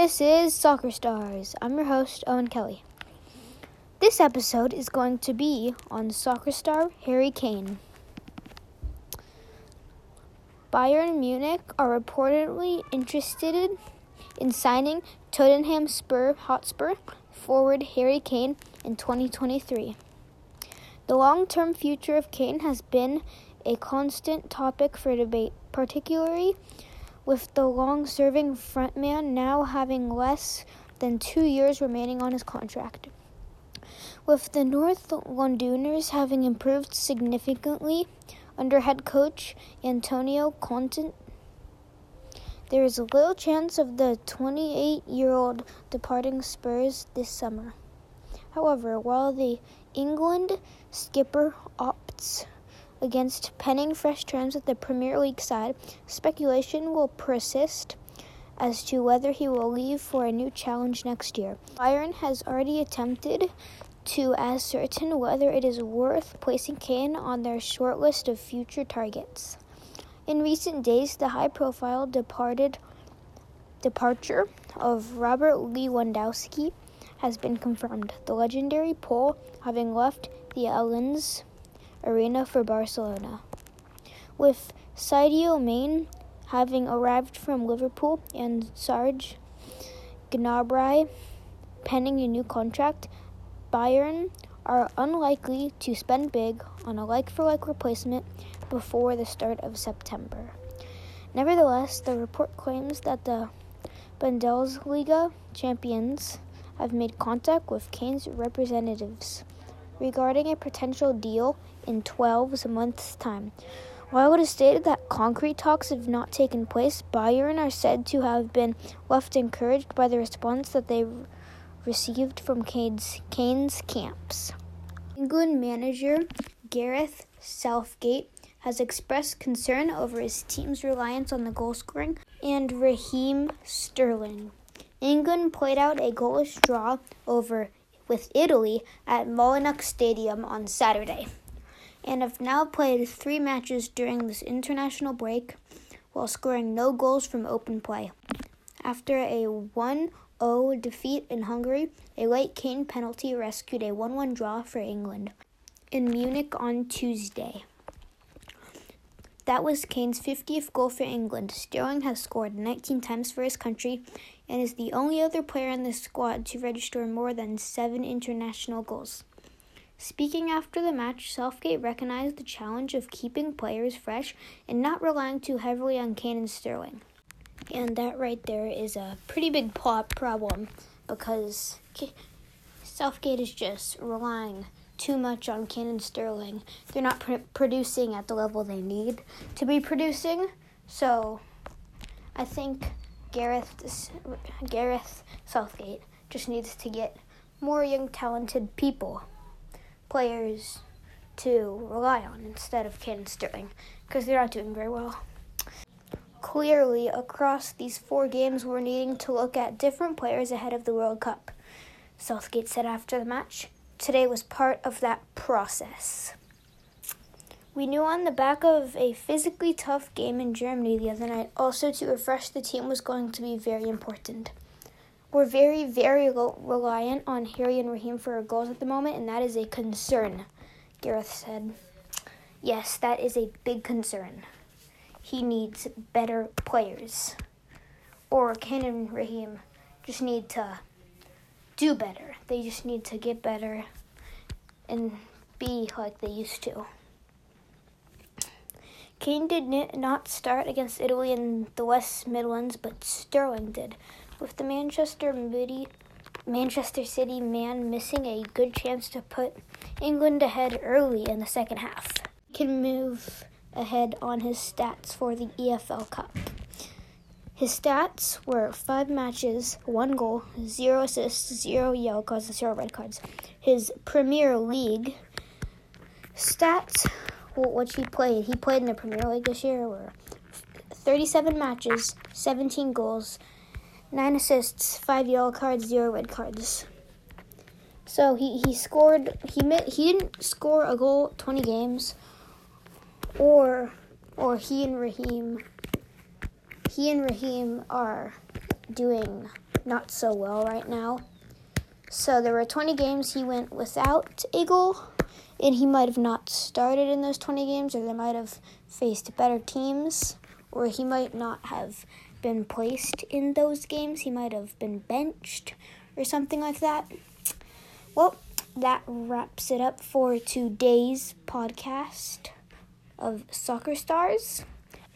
This is Soccer Stars. I'm your host, Owen Kelly. This episode is going to be on soccer star Harry Kane. Bayern Munich are reportedly interested in signing Tottenham Spur Hotspur forward Harry Kane in 2023. The long term future of Kane has been a constant topic for debate, particularly with the long serving frontman now having less than two years remaining on his contract. With the North Londoners having improved significantly under head coach Antonio Conte, there is little chance of the 28 year old departing Spurs this summer. However, while the England skipper opts against penning fresh terms with the Premier League side, speculation will persist as to whether he will leave for a new challenge next year. Bayern has already attempted to ascertain whether it is worth placing Kane on their short list of future targets. In recent days, the high profile departed departure of Robert Lewandowski has been confirmed, the legendary Pole having left the Allianz Arena for Barcelona. With Sadio Mane having arrived from Liverpool and Sarge Gnabry penning a new contract, Bayern are unlikely to spend big on a like for like replacement before the start of September. Nevertheless, the report claims that the Bundesliga champions have made contact with Kane's representatives regarding a potential deal in 12 months' time. While it is stated that concrete talks have not taken place, Bayern are said to have been left encouraged by the response that they received from Kane's, Kane's camps. England manager Gareth Southgate has expressed concern over his team's reliance on the goal scoring and Raheem Sterling. England played out a goalless draw over with Italy at Molineux Stadium on Saturday and have now played three matches during this international break while scoring no goals from open play. After a 1 0 defeat in Hungary, a late Kane penalty rescued a 1 1 draw for England in Munich on Tuesday. That was Kane's 50th goal for England. Sterling has scored 19 times for his country and is the only other player in the squad to register more than seven international goals. Speaking after the match, Southgate recognized the challenge of keeping players fresh and not relying too heavily on Kane and Sterling. And that right there is a pretty big problem because Southgate is just relying too much on and Sterling. They're not pr- producing at the level they need to be producing. So I think Gareth Gareth Southgate just needs to get more young talented people, players to rely on instead of and Sterling because they're not doing very well. Clearly, across these four games, we're needing to look at different players ahead of the World Cup. Southgate said after the match today was part of that process. We knew on the back of a physically tough game in Germany the other night, also to refresh the team was going to be very important. We're very, very reliant on Harry and Raheem for our goals at the moment, and that is a concern, Gareth said. Yes, that is a big concern. He needs better players. Or and Raheem just need to do better. They just need to get better and be like they used to. Kane did not start against Italy in the West Midlands, but Sterling did, with the Manchester City, Manchester City man missing a good chance to put England ahead early in the second half. He can move ahead on his stats for the EFL Cup. His stats were five matches, one goal, zero assists, zero yellow cards, and zero red cards. His Premier League stats, what he played, he played in the Premier League this year, were 37 matches, 17 goals, 9 assists, 5 yellow cards, 0 red cards. So he, he scored, he, he didn't score a goal 20 games, or, or he and Raheem he and Raheem are doing not so well right now. So there were 20 games he went without a goal, and he might have not started in those 20 games, or they might have faced better teams, or he might not have been placed in those games. He might have been benched or something like that. Well, that wraps it up for today's podcast of Soccer Stars.